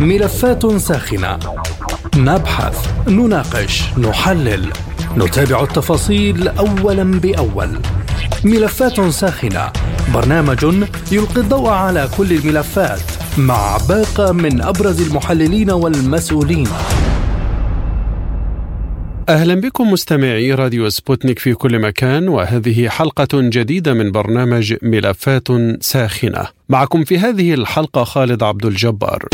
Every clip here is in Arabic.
ملفات ساخنة. نبحث، نناقش، نحلل، نتابع التفاصيل أولا بأول. ملفات ساخنة. برنامج يلقي الضوء على كل الملفات مع باقة من أبرز المحللين والمسؤولين. أهلا بكم مستمعي راديو سبوتنيك في كل مكان وهذه حلقة جديدة من برنامج ملفات ساخنة. معكم في هذه الحلقة خالد عبد الجبار.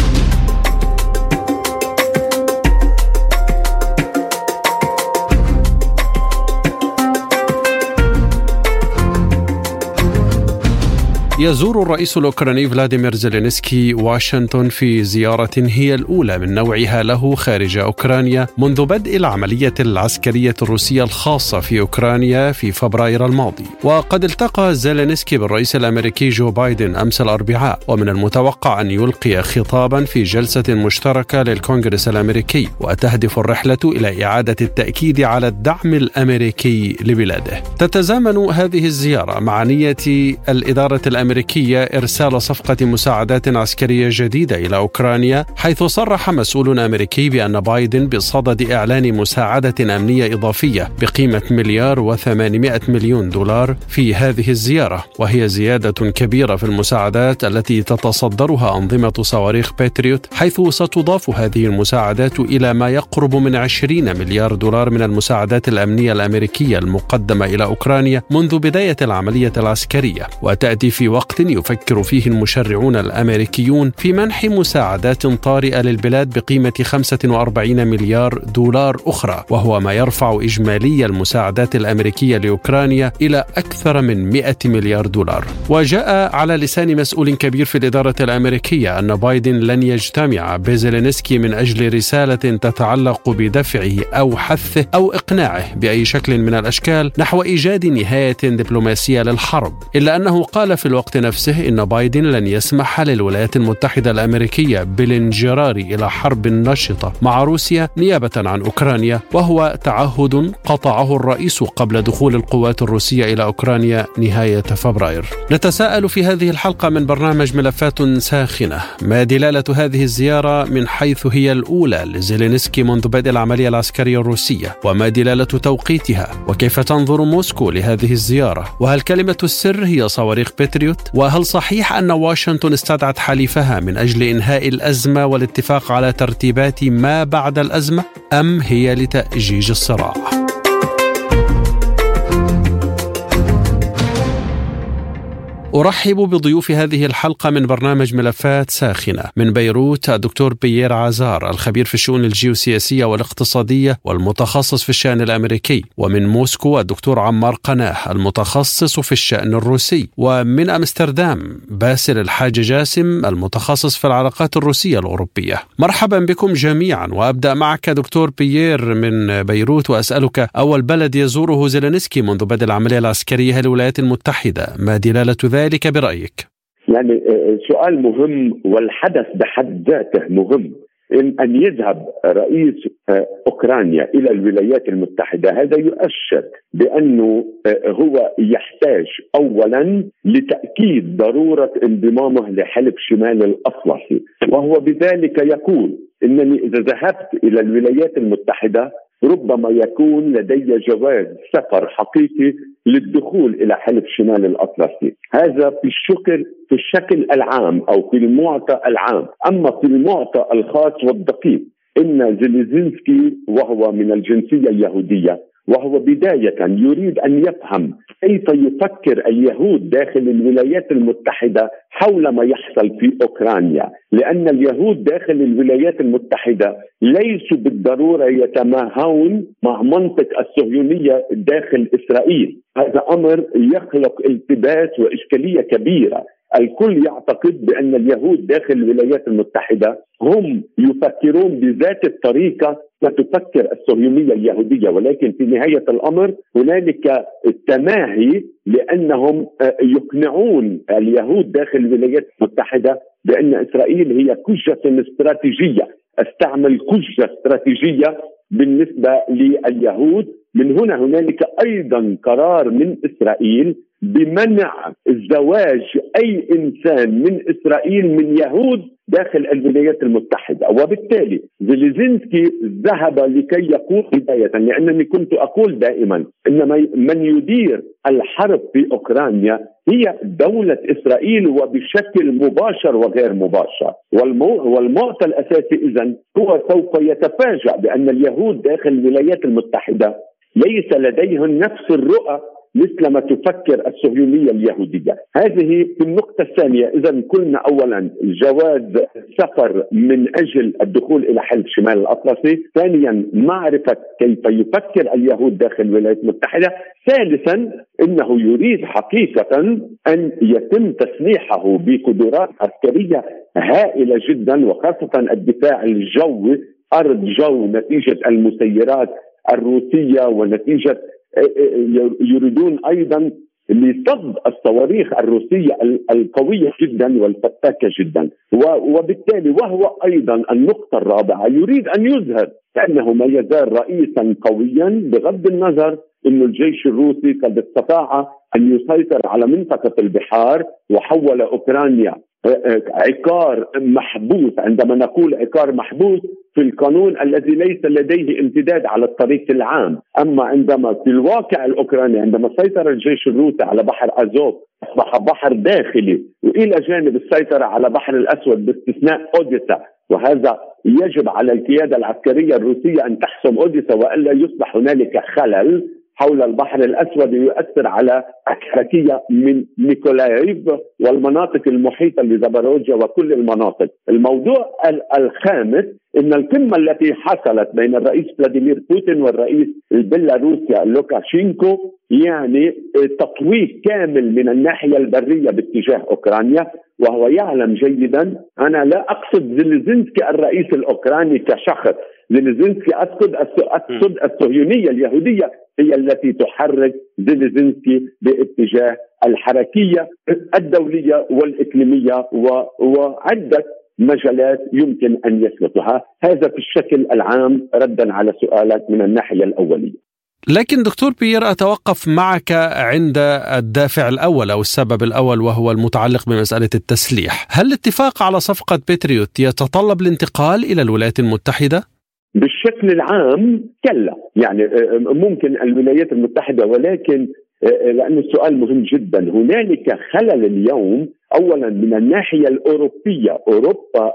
يزور الرئيس الأوكراني فلاديمير زيلينسكي واشنطن في زيارة هي الأولى من نوعها له خارج أوكرانيا منذ بدء العملية العسكرية الروسية الخاصة في أوكرانيا في فبراير الماضي. وقد التقى زيلينسكي بالرئيس الأمريكي جو بايدن أمس الأربعاء ومن المتوقع أن يلقي خطابا في جلسة مشتركة للكونغرس الأمريكي وتهدف الرحلة إلى إعادة التأكيد على الدعم الأمريكي لبلاده. تتزامن هذه الزيارة مع نية الإدارة الأمريكية الأمريكية إرسال صفقة مساعدات عسكرية جديدة إلى أوكرانيا حيث صرح مسؤول أمريكي بأن بايدن بصدد إعلان مساعدة أمنية إضافية بقيمة مليار و800 مليون دولار في هذه الزيارة وهي زيادة كبيرة في المساعدات التي تتصدرها أنظمة صواريخ باتريوت حيث ستضاف هذه المساعدات إلى ما يقرب من 20 مليار دولار من المساعدات الأمنية الأمريكية المقدمة إلى أوكرانيا منذ بداية العملية العسكرية وتأتي في وقت وقت يفكر فيه المشرعون الأمريكيون في منح مساعدات طارئة للبلاد بقيمة 45 مليار دولار أخرى وهو ما يرفع إجمالي المساعدات الأمريكية لأوكرانيا إلى أكثر من 100 مليار دولار. وجاء على لسان مسؤول كبير في الإدارة الأمريكية أن بايدن لن يجتمع بزيلينسكي من أجل رسالة تتعلق بدفعه أو حثه أو إقناعه بأي شكل من الأشكال نحو إيجاد نهاية دبلوماسية للحرب إلا أنه قال في الوقت الوقت نفسه إن بايدن لن يسمح للولايات المتحدة الأمريكية بالانجرار إلى حرب نشطة مع روسيا نيابة عن أوكرانيا وهو تعهد قطعه الرئيس قبل دخول القوات الروسية إلى أوكرانيا نهاية فبراير. نتساءل في هذه الحلقة من برنامج ملفات ساخنة. ما دلالة هذه الزيارة من حيث هي الأولى لزيلينسكي منذ بدء العملية العسكرية الروسية؟ وما دلالة توقيتها؟ وكيف تنظر موسكو لهذه الزيارة؟ وهل كلمة السر هي صواريخ بتريوت وهل صحيح أن واشنطن استدعت حليفها من أجل إنهاء الأزمة والاتفاق على ترتيبات ما بعد الأزمة أم هي لتأجيج الصراع؟ أرحب بضيوف هذه الحلقة من برنامج ملفات ساخنة. من بيروت الدكتور بيير عازار الخبير في الشؤون الجيوسياسية والاقتصادية والمتخصص في الشأن الأمريكي. ومن موسكو الدكتور عمار قناه المتخصص في الشأن الروسي. ومن أمستردام باسل الحاج جاسم المتخصص في العلاقات الروسية الأوروبية. مرحبا بكم جميعا وأبدأ معك دكتور بيير من بيروت وأسألك أول بلد يزوره زيلينسكي منذ بدء العملية العسكرية للولايات المتحدة ما دلالة ذلك؟ ذلك برأيك؟ يعني آه، سؤال مهم والحدث بحد ذاته مهم إن أن يذهب رئيس آه، أوكرانيا إلى الولايات المتحدة هذا يؤشر بأنه آه، هو يحتاج أولا لتأكيد ضرورة انضمامه لحلف شمال الأطلسي وهو بذلك يقول إنني إذا ذهبت إلى الولايات المتحدة ربما يكون لدي جواز سفر حقيقي للدخول إلى حلف شمال الأطلسي، هذا في الشكل في الشكل العام أو في المعطى العام، أما في المعطى الخاص والدقيق إن زيليزينسكي وهو من الجنسية اليهودية وهو بداية يريد أن يفهم كيف يفكر اليهود داخل الولايات المتحدة حول ما يحصل في أوكرانيا. لأن اليهود داخل الولايات المتحدة ليسوا بالضرورة يتماهون مع منطق الصهيونية داخل إسرائيل. هذا أمر يخلق التباس وإشكالية كبيرة. الكل يعتقد بأن اليهود داخل الولايات المتحدة هم يفكرون بذات الطريقة تفكر الصهيونية اليهودية ولكن في نهاية الأمر هنالك تماهي لأنهم آه، يقنعون اليهود داخل الولايات المتحدة بأن إسرائيل هي كجة استراتيجية استعمل كجة استراتيجية بالنسبة لليهود. من هنا هنالك أيضا قرار من إسرائيل بمنع زواج أي إنسان من إسرائيل من يهود داخل الولايات المتحدة. وبالتالي زيليزينسكي ذهب لكي يقول بداية لأنني كنت أقول دائما إن من يدير الحرب في أوكرانيا هي دولة إسرائيل وبشكل مباشر وغير مباشر. والمعطى الأساسي إذا هو سوف يتفاجأ بأن اليهود داخل الولايات المتحدة ليس لديهم نفس الرؤى مثل ما تفكر الصهيونية اليهودية. هذه في النقطة الثانية. إذا قلنا أولا جواز السفر من أجل الدخول إلى حلف شمال الأطلسي. ثانيا معرفة كيف يفكر اليهود داخل الولايات المتحدة. ثالثا إنه يريد حقيقة أن يتم تسليحه بقدرات عسكرية هائلة جدا وخاصة الدفاع الجوي أرض جو نتيجة المسيرات الروسية ونتيجة يريدون أيضا لصد الصواريخ الروسية القوية جدا والفتاكة جدا. وبالتالي وهو أيضا النقطة الرابعة. يريد أن يظهر كانه ما يزال رئيسا قويا بغض النظر أن الجيش الروسي قد استطاع أن يسيطر على منطقة البحار وحول أوكرانيا. عقار محبوس عندما نقول عقار محبوس في القانون الذي ليس لديه امتداد على الطريق العام. أما عندما في الواقع الأوكراني عندما سيطر الجيش الروسي على بحر أزوف أصبح بحر داخلي وإلى جانب السيطرة على بحر الأسود باستثناء أوديسا. وهذا يجب على القيادة العسكرية الروسية أن تحسم أوديسا وألا يصبح هنالك خلل. حول البحر الأسود يؤثر على الحركية من نيكولايف والمناطق المحيطة زابوروجيا وكل المناطق. الموضوع الخامس إن القمة التي حصلت بين الرئيس فلاديمير بوتين والرئيس البيلاروسيا لوكاشينكو يعني تطويق كامل من الناحية البرية باتجاه أوكرانيا وهو يعلم جيدا أنا لا أقصد زيلينسكي الرئيس الأوكراني كشخص زيلينسكي اقصد اقصد الصهيونية اليهودية هي التي تحرك زيليزينسكي باتجاه الحركية الدولية والإقليمية وعدة مجالات يمكن أن يسلكها، هذا في الشكل العام ردا على سؤالك من الناحية الأولية. لكن دكتور بيير أتوقف معك عند الدافع الأول أو السبب الأول وهو المتعلق بمسألة التسليح، هل الاتفاق على صفقة بتريوت يتطلب الانتقال إلى الولايات المتحدة؟ بالشكل العام كلا. يعني آه، ممكن الولايات المتحدة ولكن آه، آه، لأن السؤال مهم جدا. هنالك خلل اليوم أولا من الناحية الأوروبية. أوروبا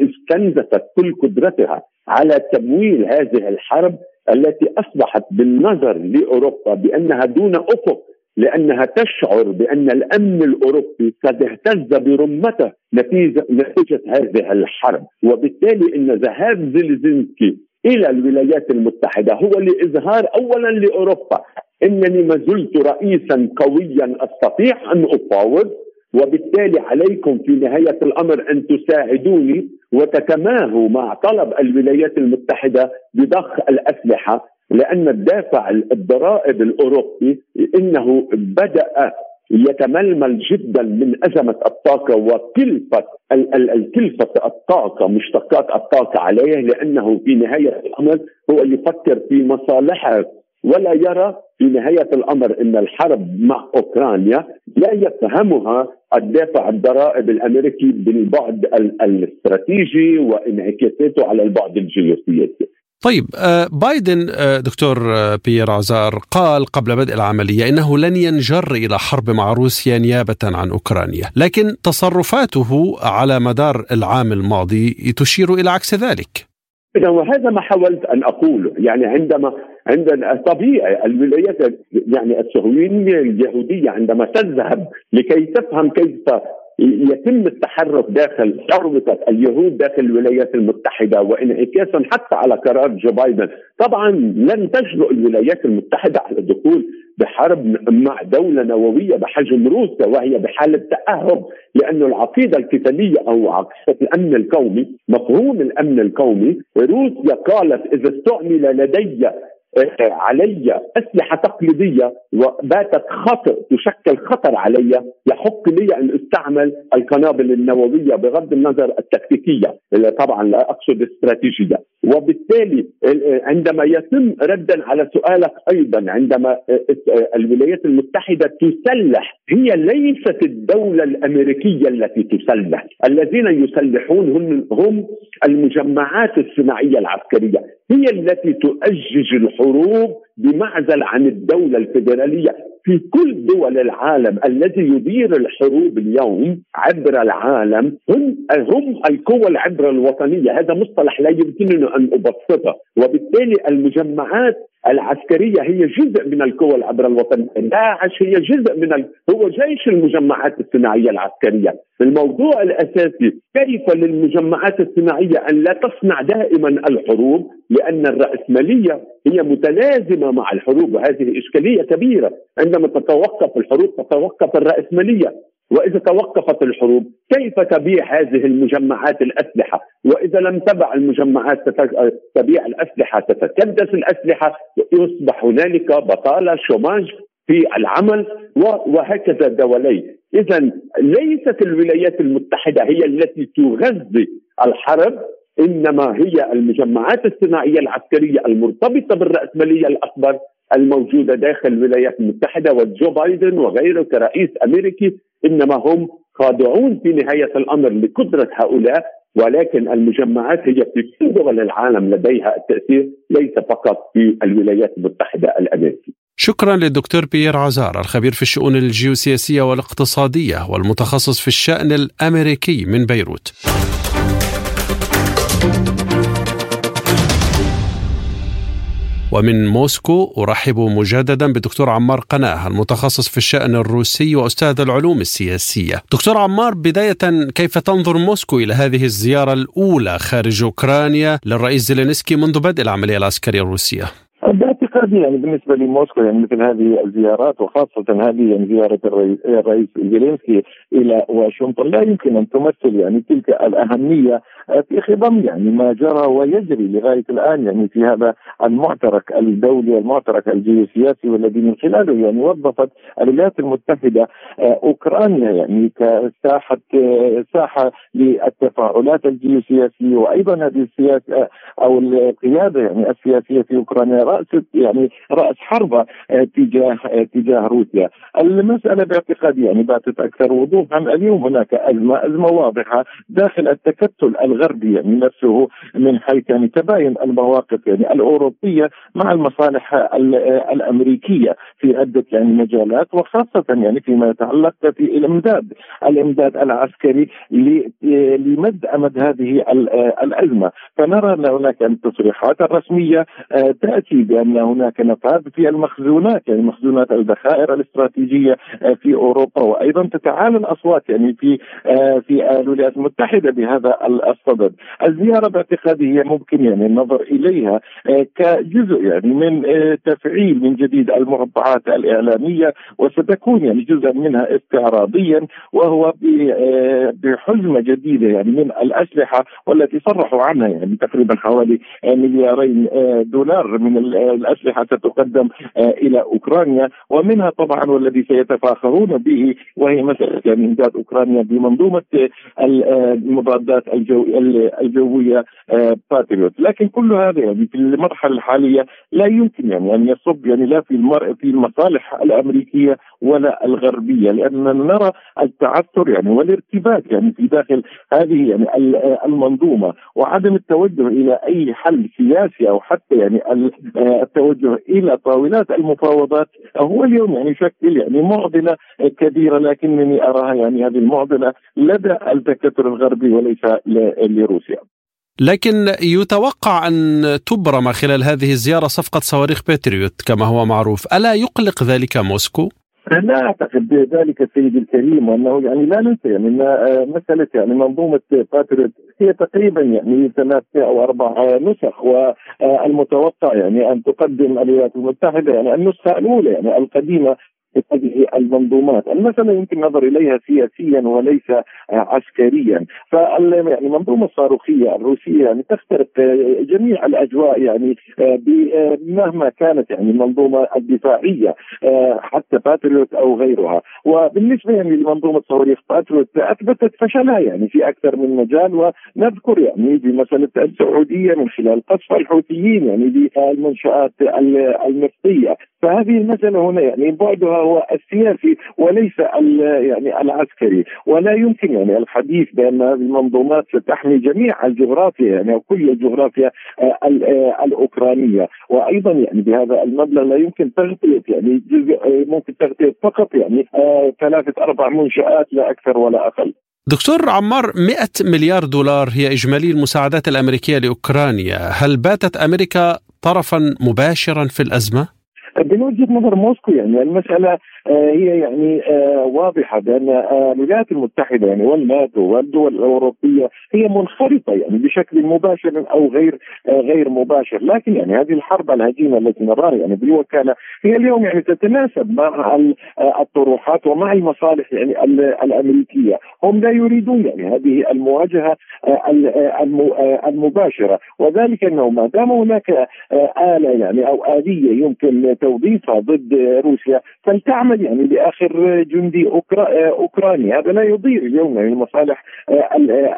استنزفت كل قدرتها على تمويل هذه الحرب التي أصبحت بالنظر لأوروبا بأنها دون أفق لأنها تشعر بأن الأمن الأوروبي قد اهتز برمته نتيجة نتيجة هذه الحرب، وبالتالي إن ذهاب زيلزينسكي إلى الولايات المتحدة. هو لإظهار اولا لأوروبا. إنني ما زلت رئيسا قويا أستطيع أن أفاوض وبالتالي عليكم في نهاية الأمر أن تساعدوني وتتماهوا مع طلب الولايات المتحدة بضخ الأسلحة لأن الدافع الضرائب الأوروبي إنه بدأ يتململ جدا من أزمة الطاقة وكلفه الكلفه الطاقة مشتقات الطاقة عليه لأنه في نهاية الأمر هو يفكر في مصالحه ولا يرى في نهاية الأمر إن الحرب مع أوكرانيا لا يفهمها الدافع الضرائب الأمريكي بالبعد الاستراتيجي وانعكاساته على البعد الجيوسياسي. طيب آه، بايدن آه، دكتور آه، بيير عزار قال قبل بدء العملية إنه لن ينجر إلى حرب مع روسيا نيابة عن أوكرانيا، لكن تصرفاته على مدار العام الماضي تشير إلى عكس ذلك. إذا وهذا ما حاولت أن اقوله، يعني عندما عندنا طبيعي الولايات يعني الصهيونيه اليهودية عندما تذهب لكي تفهم كيف يتم التحرك داخل ثروة اليهود داخل الولايات المتحدة وانعكاسا حتى على قرار جو بايدن. طبعا لن تجرؤ الولايات المتحدة على الدخول بحرب مع دولة نووية بحجم روسيا وهي بحالة تأهب لأن العقيدة القتالية أو عقيدة الأمن القومي مفهوم الأمن القومي روسيا قالت إذا استعمل لدي علي أسلحة تقليدية وباتت خطر تشكل خطر علي يحق لي أن أستعمل القنابل النووية بغض النظر التكتيكية طبعا لا أقصد الاستراتيجيه وبالتالي عندما يتم ردا على سؤالك أيضا عندما الولايات المتحدة تسلح هي ليست الدولة الأمريكية التي تسلح. الذين يسلحون هم هم المجمعات الصناعية العسكرية هي التي تؤجج الحروب بمعزل عن الدولة الفيدرالية في كل دول العالم الذي يدير الحروب اليوم عبر العالم. هم هم القوى العبر الوطنية. هذا مصطلح لا يمكنني أن أبسطه. وبالتالي المجمعات العسكرية هي جزء من القوى العبر الوطنيه داعش هي جزء من ال... هو جيش المجمعات الصناعية العسكرية. الموضوع الأساسي كيف للمجمعات الصناعية أن لا تصنع دائما الحروب؟ لأن الرأسمالية هي متلازمة مع الحروب وهذه إشكالية كبيرة. عندما تتوقف الحروب تتوقف الرأسمالية. وإذا توقفت الحروب كيف تبيع هذه المجمعات الأسلحة؟ وإذا لم تبع المجمعات تبيع الأسلحة تتكدس الأسلحة يصبح هنالك بطالة شوماج في العمل وهكذا دولي اذا ليست الولايات المتحدة هي التي تغذي الحرب إنما هي المجمعات الصناعية العسكرية المرتبطة بالرأسمالية الأكبر الموجودة داخل الولايات المتحدة وجو بايدن وغيره كرئيس أمريكي إنما هم خاضعون في نهاية الأمر لقدرة هؤلاء ولكن المجمعات هي في كل دول العالم لديها التأثير ليس فقط في الولايات المتحدة الأمريكية. شكرا للدكتور بيير عزار الخبير في الشؤون الجيوسياسية والاقتصادية والمتخصص في الشأن الأمريكي من بيروت. ومن موسكو أرحب مجددا بدكتور عمار قناة المتخصص في الشأن الروسي وأستاذ العلوم السياسية دكتور عمار بداية كيف تنظر موسكو إلى هذه الزيارة الأولى خارج أوكرانيا للرئيس زيلينسكي منذ بدء العملية العسكرية الروسية؟ باعتقادي يعني بالنسبة لموسكو يعني مثل هذه الزيارات وخاصة هذه يعني زيارة الرئيس زيلينسكي إلى واشنطن لا يمكن أن تمثل يعني تلك الأهمية في خضم يعني ما جرى ويجري لغاية الآن يعني في هذا المعترك الدولي المعترك الجيوسياسي والذي من خلاله يعني وظفت الولايات المتحدة آه، أوكرانيا يعني كساحة ساحة للتفاعلات الجيوسياسية وأيضا هذه السياسة آه، أو القيادة يعني السياسية في أوكرانيا راس يعني رأس حربه تجاه تجاه روسيا. المسألة باعتقادي يعني باتت أكثر وضوحا اليوم هناك أزمة أزمة واضحة داخل التكتل الغربي يعني نفسه من حيث يعني تباين المواقف يعني الأوروبية مع المصالح الأمريكية في عدة يعني مجالات وخاصة يعني فيما يتعلق في الإمداد الإمداد العسكري لمد أمد هذه الأزمة. فنرى أن هناك التصريحات الرسميه آه، تأتي بأن هناك نفاذ في المخزونات يعني مخزونات الذخائر الاستراتيجية آه، في أوروبا وأيضا تتعالى الأصوات يعني في آه، في الولايات المتحدة بهذا الصدد. الزيارة باعتقادي هي ممكن يعني النظر إليها آه، كجزء يعني من تفعيل من جديد المربعات الإعلامية وستكون يعني جزءا منها استعراضيا وهو بحزمة جديدة يعني من الأسلحة والتي صرحوا عنها يعني تقريبا حوالي مليارين دولار من الاسلحه ستقدم إلى أوكرانيا. ومنها طبعا والذي سيتفاخرون به وهي مسألة يعني امداد أوكرانيا بمنظومة المضادات الجو الجوية باتريوت لكن كل هذا يعني في المرحلة الحالية لا يمكن يعني أن يصب يعني لا في المر... في المصالح الأمريكية ولا الغربية لاننا نرى التعثر يعني والارتباك يعني في داخل هذه يعني المنظومة وعدم التوجه إلى أي حل سياسي أو حتى يعني التوجه إلى طاولات المفاوضات هو اليوم يعني يشكل يعني معضلة كبيرة لكنني أراها يعني هذه المعضلة لدى التكتل الغربي وليس لروسيا لكن يتوقع أن تبرم خلال هذه الزيارة صفقة صواريخ باتريوت كما هو معروف ألا يقلق ذلك موسكو؟ لا أعتقد بذلك السيد الكريم وأنه يعني لا ننسى يعني آه، مسألة يعني منظومة باتريوت هي تقريبا يعني ثلاث أو أربع نسخ والمتوقع يعني أن تقدم الولايات المتحدة يعني النسخة الأولى يعني القديمة هذه المنظومات، المسألة يمكن النظر إليها سياسيا وليس عسكريا، فالمنظومه يعني الصاروخيه الروسية يعني تخترق جميع الأجواء يعني مهما كانت يعني المنظومة الدفاعية حتى باتريوت أو غيرها، وبالنسبة يعني لمنظومة صواريخ باتريوت أثبتت فشلها يعني في أكثر من مجال. ونذكر يعني بمسألة السعودية من خلال قصف الحوثيين يعني بالمنشات النفطيه، فهذه المسألة هنا يعني بعدها هو سياسي وليس يعني عسكري ولا يمكن يعني الحديث بأن هذه المنظومات ستحمي جميع الجغرافيا يعني كل الجغرافيا آه، آه، الأوكرانية وأيضا يعني بهذا المبلغ لا يمكن تغطية يعني جزء آه، ممكن تغطية فقط يعني ثلاثة أربع منشآت لا أكثر ولا أقل. دكتور عمار 100 مليار دولار هي إجمالي المساعدات الأمريكية لأوكرانيا هل باتت أمريكا طرفا مباشرا في الأزمة؟ من وجهه نظر موسكو يعني المسألة آه، هي يعني آه، واضحة بأن آه، الولايات المتحدة يعني والناتو والدول الأوروبية هي منخرطة يعني بشكل مباشر أو غير غير مباشر، لكن يعني هذه الحرب الهجينه التي نراها يعني بالوكالة هي اليوم يعني تتناسب مع الطروحات ومع المصالح يعني الأمريكية، هم لا يريدون يعني هذه المواجهة المباشرة. وذلك أنه ما دام هناك آلة يعني أو آلية يمكن توظيفها ضد روسيا. فلتعمل يعني لاخر جندي اوكراني هذا لا يضير اليوم للمصالح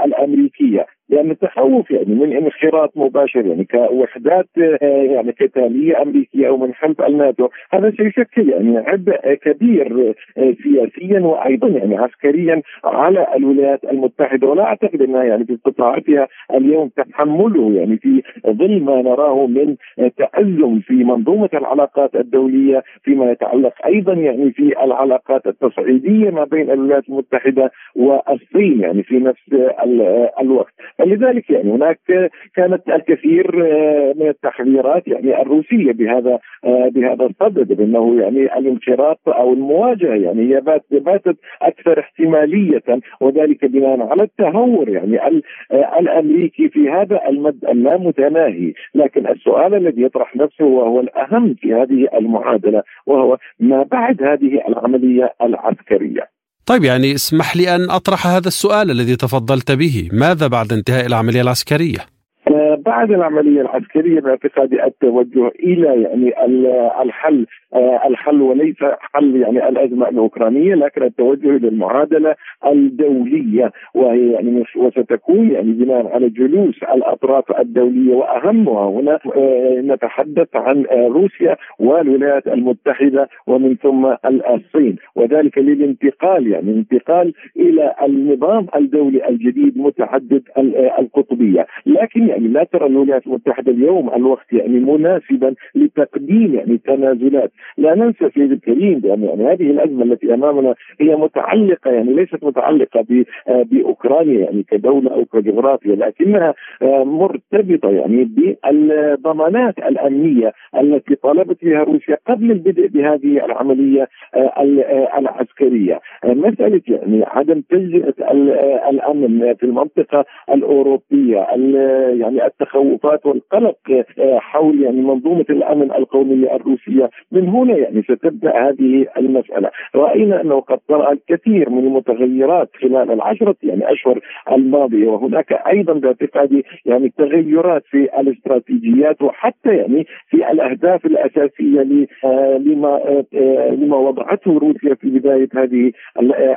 الأمريكية. لأن التخوف يعني من انخراط مباشر يعني كوحدات آه، يعني قتالية أمريكية أو من خلف الناتو. هذا سيشكل يعني عبء كبير آه، سياسيا وأيضا يعني عسكريا على الولايات المتحدة. ولا أعتقد أنها يعني في استطاعتها اليوم تحمله يعني في ظل ما نراه من تأزم في منظومة العلاقات الدولية فيما يتعلق أيضا يعني في العلاقات التصعيدية ما بين الولايات المتحدة والصين يعني في نفس الوقت. فلذلك يعني هناك كانت الكثير آه، من التحذيرات يعني الروسية بهذا آه، بهذا الصدد بأنه يعني الانخراط أو المواجهة يعني هي باتت أكثر احتمالية وذلك بناء على التهور يعني آه، الأمريكي في هذا المد اللامتناهي، لكن السؤال الذي يطرح نفسه وهو الأهم في هذه المعادلة وهو ما بعد هذه العملية العسكرية. طيب يعني اسمح لي أن أطرح هذا السؤال الذي تفضلت به، ماذا بعد انتهاء العملية العسكرية؟ بعد العملية العسكرية باعتقادي التوجه إلى يعني الحل آه، الحل وليس حل يعني الأزمة الأوكرانية لكن التوجه إلى المعادلة الدولية. وهي يعني وستكون يعني بناء على جلوس الأطراف الدولية وأهمها هنا آه، نتحدث عن آه، روسيا والولايات المتحدة ومن ثم الصين. وذلك للانتقال يعني الانتقال إلى النظام الدولي الجديد متعدد القطبية. لكن يعني لا ترى الولايات المتحده اليوم الوقت يعني مناسبا لتقديم يعني تنازلات لا ننسى سيدي الكريم بأن يعني هذه الأزمة التي أمامنا هي متعلقة يعني ليست متعلقة بأوكرانيا يعني كدولة أو كجغرافيا لكنها آه، مرتبطة يعني بالضمانات الأمنية التي طالبت بها روسيا قبل البدء بهذه العملية آه، آه، العسكرية. مسألة يعني عدم تجزئة الأمن في المنطقة الأوروبية يعني التخوفات والقلق حول يعني منظومة الأمن القومية الروسية. من هنا يعني ستبدأ هذه المسألة، رأينا أنه قد طرأ الكثير من المتغيرات خلال العشرة يعني أشهر الماضية وهناك أيضا باعتقادي يعني تغيرات في الاستراتيجيات وحتى يعني في الأهداف الأساسية آه، لما آه، لما وضعته روسيا في بداية هذه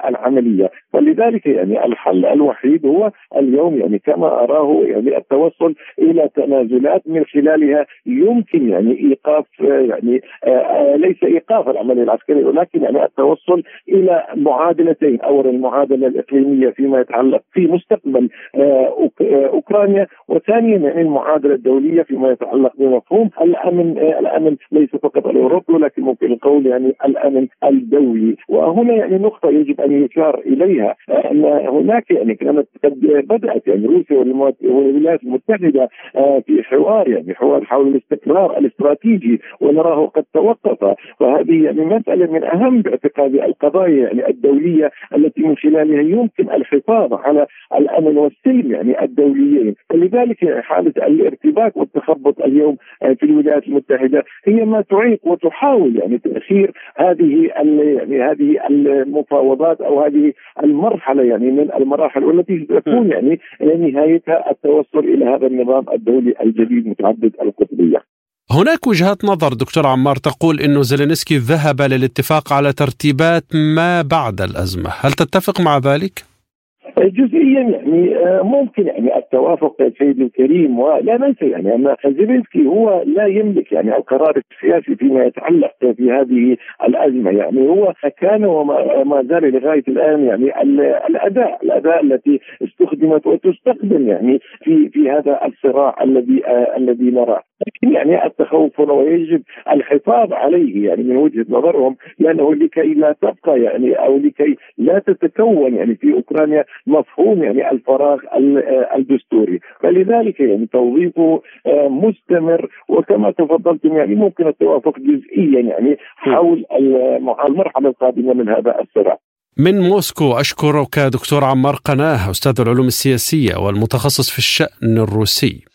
العملية، ولذلك يعني الحل الوحيد هو اليوم يعني كما أراه يعني التوصل إلى تنازلات من خلالها يمكن يعني إيقاف يعني آه، ليس إيقاف العملية العسكريه ولكن يعني التوصل إلى معادلتين اولا المعادلة الإقليمية فيما يتعلق في مستقبل آه، آه، أوكرانيا وثانيا يعني المعادلة الدولية فيما يتعلق بمفهوم الأمن الأمن ليس فقط الأوروبي ولكن ممكن القول يعني الأمن الدولي. وهنا يعني نقطة يجب أن يشار إليها أن هناك يعني كانت قد بدأت يعني روسيا والولايات المتحدة الاوكرانيه في حوار يعني حوار حول الاستقرار الاستراتيجي ونراه قد توقف. وهذه يعني مسألة من أهم باعتقادي القضايا يعني الدولية التي من خلالها يمكن الحفاظ على الأمن والسلم يعني الدوليين. فلذلك حالة الارتباك والتخبط اليوم في الولايات المتحدة هي ما تعيق وتحاول يعني تأخير هذه يعني هذه المفاوضات أو هذه المرحلة يعني من المراحل والتي تكون يعني نهايتها التوصل إلى هذا النظام الدولي الجديد متعدد القطبية. هناك وجهات نظر دكتور عمار تقول إنه زيلينسكي ذهب للاتفاق على ترتيبات ما بعد الأزمة، هل تتفق مع ذلك؟ جزئيا يعني آه، ممكن يعني التوافق سيد الكريم ولا ننسى يعني أن زيلينسكي هو لا يملك يعني القرار السياسي فيما يتعلق في هذه الأزمة يعني هو كان وما زال لغاية الآن يعني الأداء الأداء التي استخدمت وتستخدم يعني في في هذا الصراع الذي آه الذي نراه. لكن يعني التخوف هنا ويجب الحفاظ عليه يعني من وجهة نظرهم لأنه لكي لا تبقى يعني أو لكي لا تتكون يعني في أوكرانيا مفهوم يعني الفراغ الدستوري. فلذلك يعني توظيفه آه، مستمر وكما تفضلتم يعني ممكن التوافق جزئيا يعني حول المرحله القادمة من هذا الصراع. من موسكو أشكرك دكتور عمار قناة أستاذ العلوم السياسية والمتخصص في الشأن الروسي.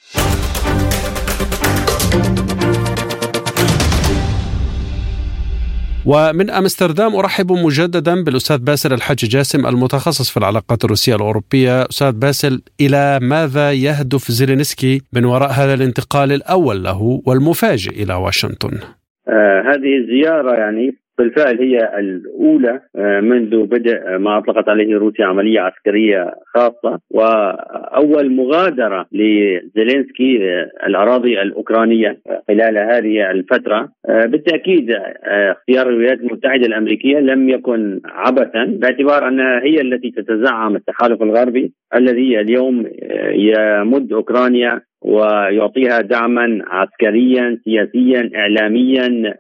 ومن أمستردام أرحب مجددا بالأستاذ باسل الحج جاسم المتخصص في العلاقات الروسية الأوروبية، أستاذ باسل إلى ماذا يهدف زيلينسكي من وراء هذا الانتقال الأول له والمفاجئ إلى واشنطن؟ آه هذه الزياره يعني بالفعل هي الأولى آه، منذ بدء ما أطلقت عليه روسيا عملية عسكرية خاصة وأول مغادرة لزيلينسكي آه، الأراضي الأوكرانية خلال هذه الفترة. آه، بالتأكيد اختيار الولايات المتحدة الأمريكية لم يكن عبثا باعتبار أنها هي التي تتزعم التحالف الغربي الذي اليوم يمد أوكرانيا ويعطيها دعما عسكريا سياسيا اعلاميا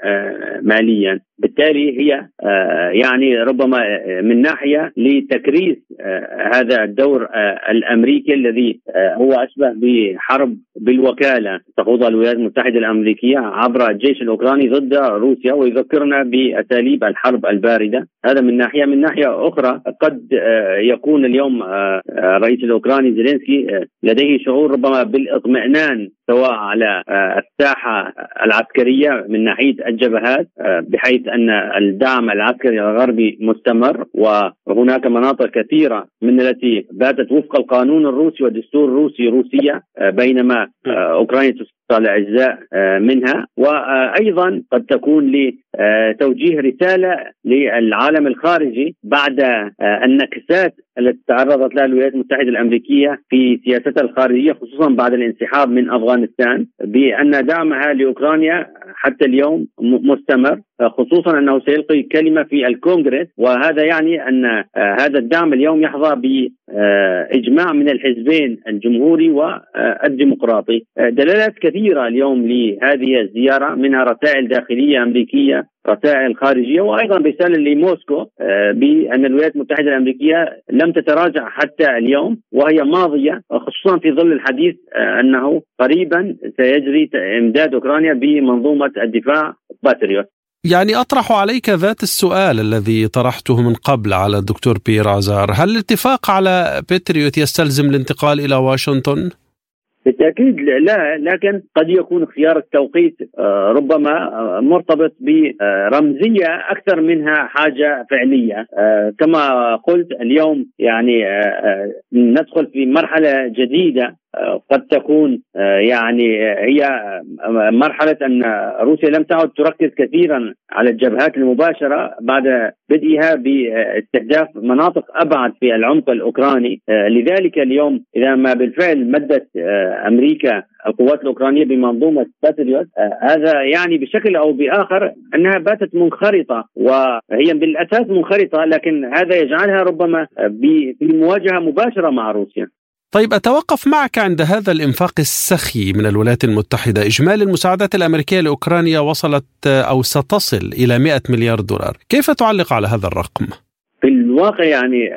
ماليا. بالتالي هي آه، يعني ربما آه، من ناحية لتكريس آه، هذا الدور الأمريكي الذي هو أشبه بحرب بالوكالة. تخوضها الولايات المتحدة الأمريكية عبر الجيش الأوكراني ضد روسيا ويذكرنا بأساليب الحرب الباردة. هذا من ناحية. من ناحية أخرى قد يكون اليوم الرئيس الأوكراني زيلينسكي لديه شعور ربما بالاطمئنان اطمئنان. سواء على الساحة العسكرية من ناحية الجبهات بحيث أن الدعم العسكري الغربي مستمر وهناك مناطق كثيرة من التي باتت وفق القانون الروسي والدستور الروسي روسية بينما أوكرانيا على اجزاء منها. وأيضا قد تكون لتوجيه رسالة للعالم الخارجي بعد النكسات التي تعرضت لها الولايات المتحدة الأمريكية في سياستها الخارجية خصوصا بعد الانسحاب من أفغانستان. بأن دعمها لأوكرانيا حتى اليوم مستمر خصوصا أنه سيلقي كلمة في الكونغرس وهذا يعني أن هذا الدعم اليوم يحظى بإجماع من الحزبين الجمهوري والديمقراطي. دلالات كثيرة اليوم لهذه الزيارة منها رسائل داخلية أمريكية رسائل خارجيه وأيضا رساله لموسكو آه، بأن الولايات المتحدة الأمريكية لم تتراجع حتى اليوم وهي ماضية خصوصا في ظل الحديث آه، أنه قريبا سيجري إمداد أوكرانيا بمنظومة الدفاع باتريوت يعني أطرح عليك ذات السؤال الذي طرحته من قبل على الدكتور بير عزار، هل الاتفاق على باتريوت يستلزم الانتقال إلى واشنطن؟ بالتأكيد لا لكن قد يكون خيار التوقيت آه، ربما آه، مرتبط برمزية أكثر منها حاجة فعلية. آه، كما قلت اليوم يعني ندخل في مرحلة جديدة. قد تكون يعني هي مرحلة أن روسيا لم تعد تركز كثيرا على الجبهات المباشرة بعد بدئها باستهداف مناطق أبعد في العمق الأوكراني. لذلك اليوم إذا ما بالفعل مدت أمريكا القوات الأوكرانية بمنظومة باتريوت هذا يعني بشكل أو بآخر أنها باتت منخرطة وهي بالأساس منخرطة لكن هذا يجعلها ربما في مواجهة مباشرة مع روسيا. طيب أتوقف معك عند هذا الإنفاق السخي من الولايات المتحدة إجمالي المساعدات الأمريكية لأوكرانيا وصلت أو ستصل إلى 100 مليار دولار كيف تعلق على هذا الرقم؟ في الواقع يعني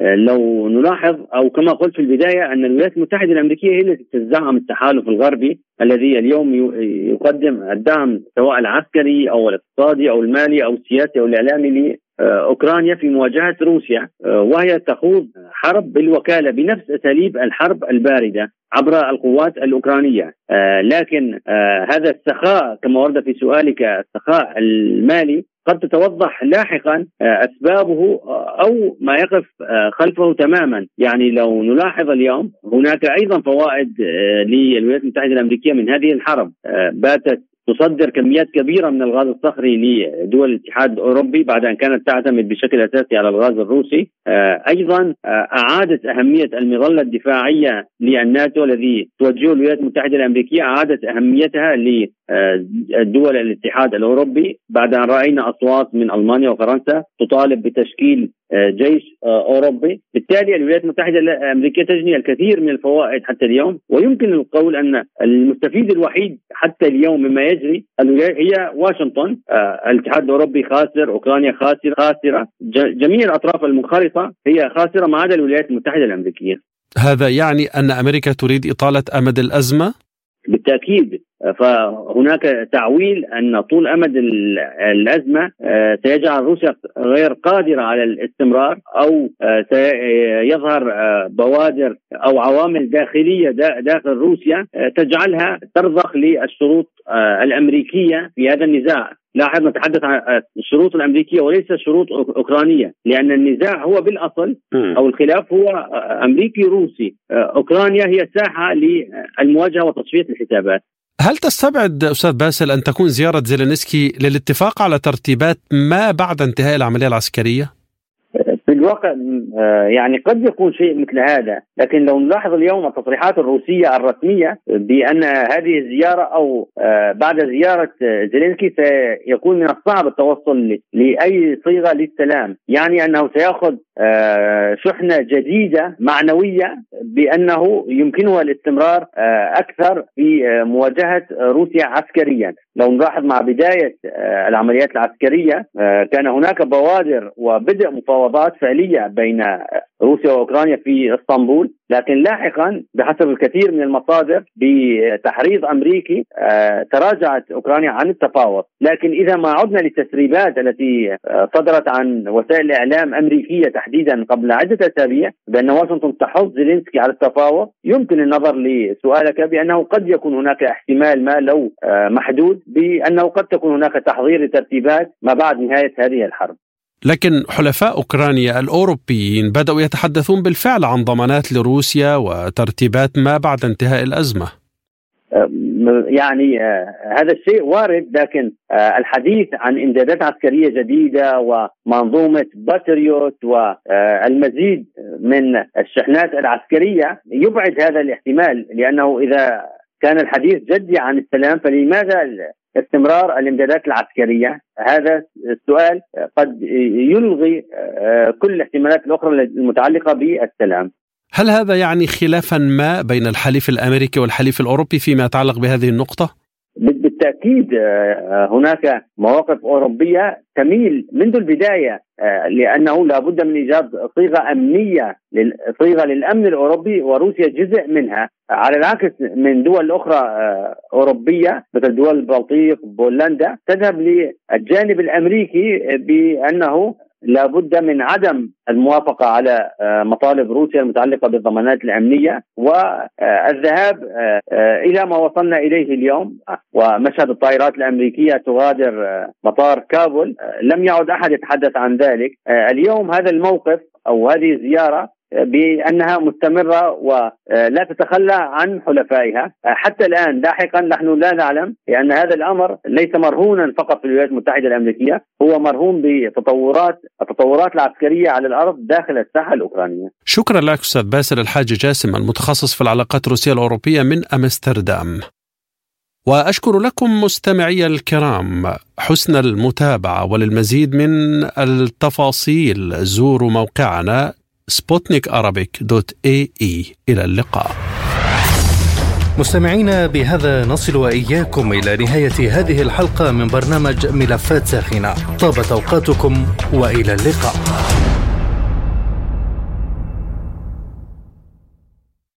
لو نلاحظ أو كما قلت في البداية أن الولايات المتحدة الأمريكية هي التي تدعم التحالف الغربي الذي اليوم يقدم الدعم سواء العسكري أو الاقتصادي أو المالي أو السياسي أو الإعلامي أوكرانيا في مواجهة روسيا وهي تخوض حرب بالوكالة بنفس أساليب الحرب الباردة عبر القوات الأوكرانية. لكن هذا السخاء كما ورد في سؤالك السخاء المالي قد تتوضح لاحقا أسبابه أو ما يقف خلفه تماما، يعني لو نلاحظ اليوم هناك أيضا فوائد للولايات المتحدة الأمريكية من هذه الحرب. باتت تصدر كميات كبيرة من الغاز الصخري لدول الاتحاد الأوروبي بعد أن كانت تعتمد بشكل أساسي على الغاز الروسي، أيضا أعادت أهمية المظلة الدفاعية للناتو الذي توجهه الولايات المتحدة الأمريكية أعادت أهميتها لدول الاتحاد الأوروبي. بعد أن رأينا أصوات من ألمانيا وفرنسا تطالب بتشكيل جيش أوروبي، بالتالي الولايات المتحدة الامريكيه تجني الكثير من الفوائد حتى اليوم، ويمكن القول أن المستفيد الوحيد حتى اليوم مما يجري هي واشنطن، الاتحاد الأوروبي خاسر، أوكرانيا خاسرة، خاسره، جميع الأطراف المنخرطة هي خاسرة ما عدا الولايات المتحدة الأمريكية. هذا يعني أن أمريكا تريد إطالة أمد الأزمة؟ بالتأكيد. فهناك تعويل أن طول أمد الأزمة سيجعل روسيا غير قادرة على الاستمرار أو سيظهر بوادر أو عوامل داخلية داخل روسيا تجعلها ترضخ للشروط الأمريكية في هذا النزاع. لاحظ نتحدث عن الشروط الأمريكية وليس شروط أوكرانية لأن النزاع هو بالأصل أو الخلاف هو أمريكي روسي. أوكرانيا هي ساحه للمواجهة وتصفية الحسابات. هل تستبعد أستاذ باسل أن تكون زيارة زيلينسكي للاتفاق على ترتيبات ما بعد انتهاء العملية العسكرية؟ الواقع يعني قد يكون شيء مثل هذا. لكن لو نلاحظ اليوم التصريحات الروسية الرسمية بأن هذه الزيارة أو بعد زيارة زيلينسكي سيكون من الصعب التوصل لأي صيغة للسلام. يعني أنه سيأخذ شحنة جديدة معنوية بأنه يمكنها الاستمرار أكثر في مواجهة روسيا عسكريا. لو نلاحظ مع بداية العمليات العسكرية كان هناك بوادر وبدء مفاوضات فعلية بين روسيا وأوكرانيا في إسطنبول لكن لاحقا بحسب الكثير من المصادر بتحريض أمريكي تراجعت أوكرانيا عن التفاوض، لكن إذا ما عدنا للتسريبات التي صدرت عن وسائل اعلام أمريكية تحديدا قبل عدة أسابيع بأن واشنطن تحض زيلينسكي على التفاوض، يمكن النظر لسؤالك بأنه قد يكون هناك احتمال ما لو محدود بأنه قد تكون هناك تحضير لترتيبات ما بعد نهاية هذه الحرب. لكن حلفاء أوكرانيا الأوروبيين بدأوا يتحدثون بالفعل عن ضمانات لروسيا وترتيبات ما بعد انتهاء الأزمة. يعني هذا الشيء وارد لكن الحديث عن إمدادات عسكرية جديدة ومنظومة باتريوت والمزيد من الشحنات العسكرية يبعد هذا الاحتمال لأنه إذا كان الحديث جدي عن السلام فلماذا استمرار الامدادات العسكرية؟ هذا السؤال قد يلغي كل الاحتمالات الأخرى المتعلقة بالسلام. هل هذا يعني خلافا ما بين الحليف الأمريكي والحليف الأوروبي فيما يتعلق بهذه النقطة؟ بالتأكيد هناك مواقف أوروبية تميل منذ البداية لأنه لابد من إيجاد صيغة أمنية صيغة للأمن الأوروبي وروسيا جزء منها. على العكس من دول أخرى أوروبية مثل دول البلطيق بولندا تذهب للجانب الأمريكي بأنه لابد من عدم الموافقة على مطالب روسيا المتعلقة بالضمانات الأمنية والذهاب إلى ما وصلنا إليه اليوم. ومشهد الطائرات الأمريكية تغادر مطار كابول. لم يعد أحد يتحدث عن ذلك. اليوم هذا الموقف أو هذه الزيارة بأنها مستمرة ولا تتخلى عن حلفائها حتى الآن لاحقا نحن لا نعلم لأن هذا الأمر ليس مرهونا فقط في الولايات المتحدة الأمريكية هو مرهون بتطورات التطورات العسكرية على الأرض داخل الساحة الأوكرانية. شكرا لك أستاذ باسل الحاج جاسم المتخصص في العلاقات الروسية الأوروبية من أمستردام. وأشكر لكم مستمعي الكرام حسن المتابعة وللمزيد من التفاصيل زوروا موقعنا سبوتنيك dot ae إلى اللقاء. مستمعينا بهذا نصل وإياكم إلى نهاية هذه الحلقة من برنامج ملفات ساخنة. طابت أوقاتكم وإلى اللقاء.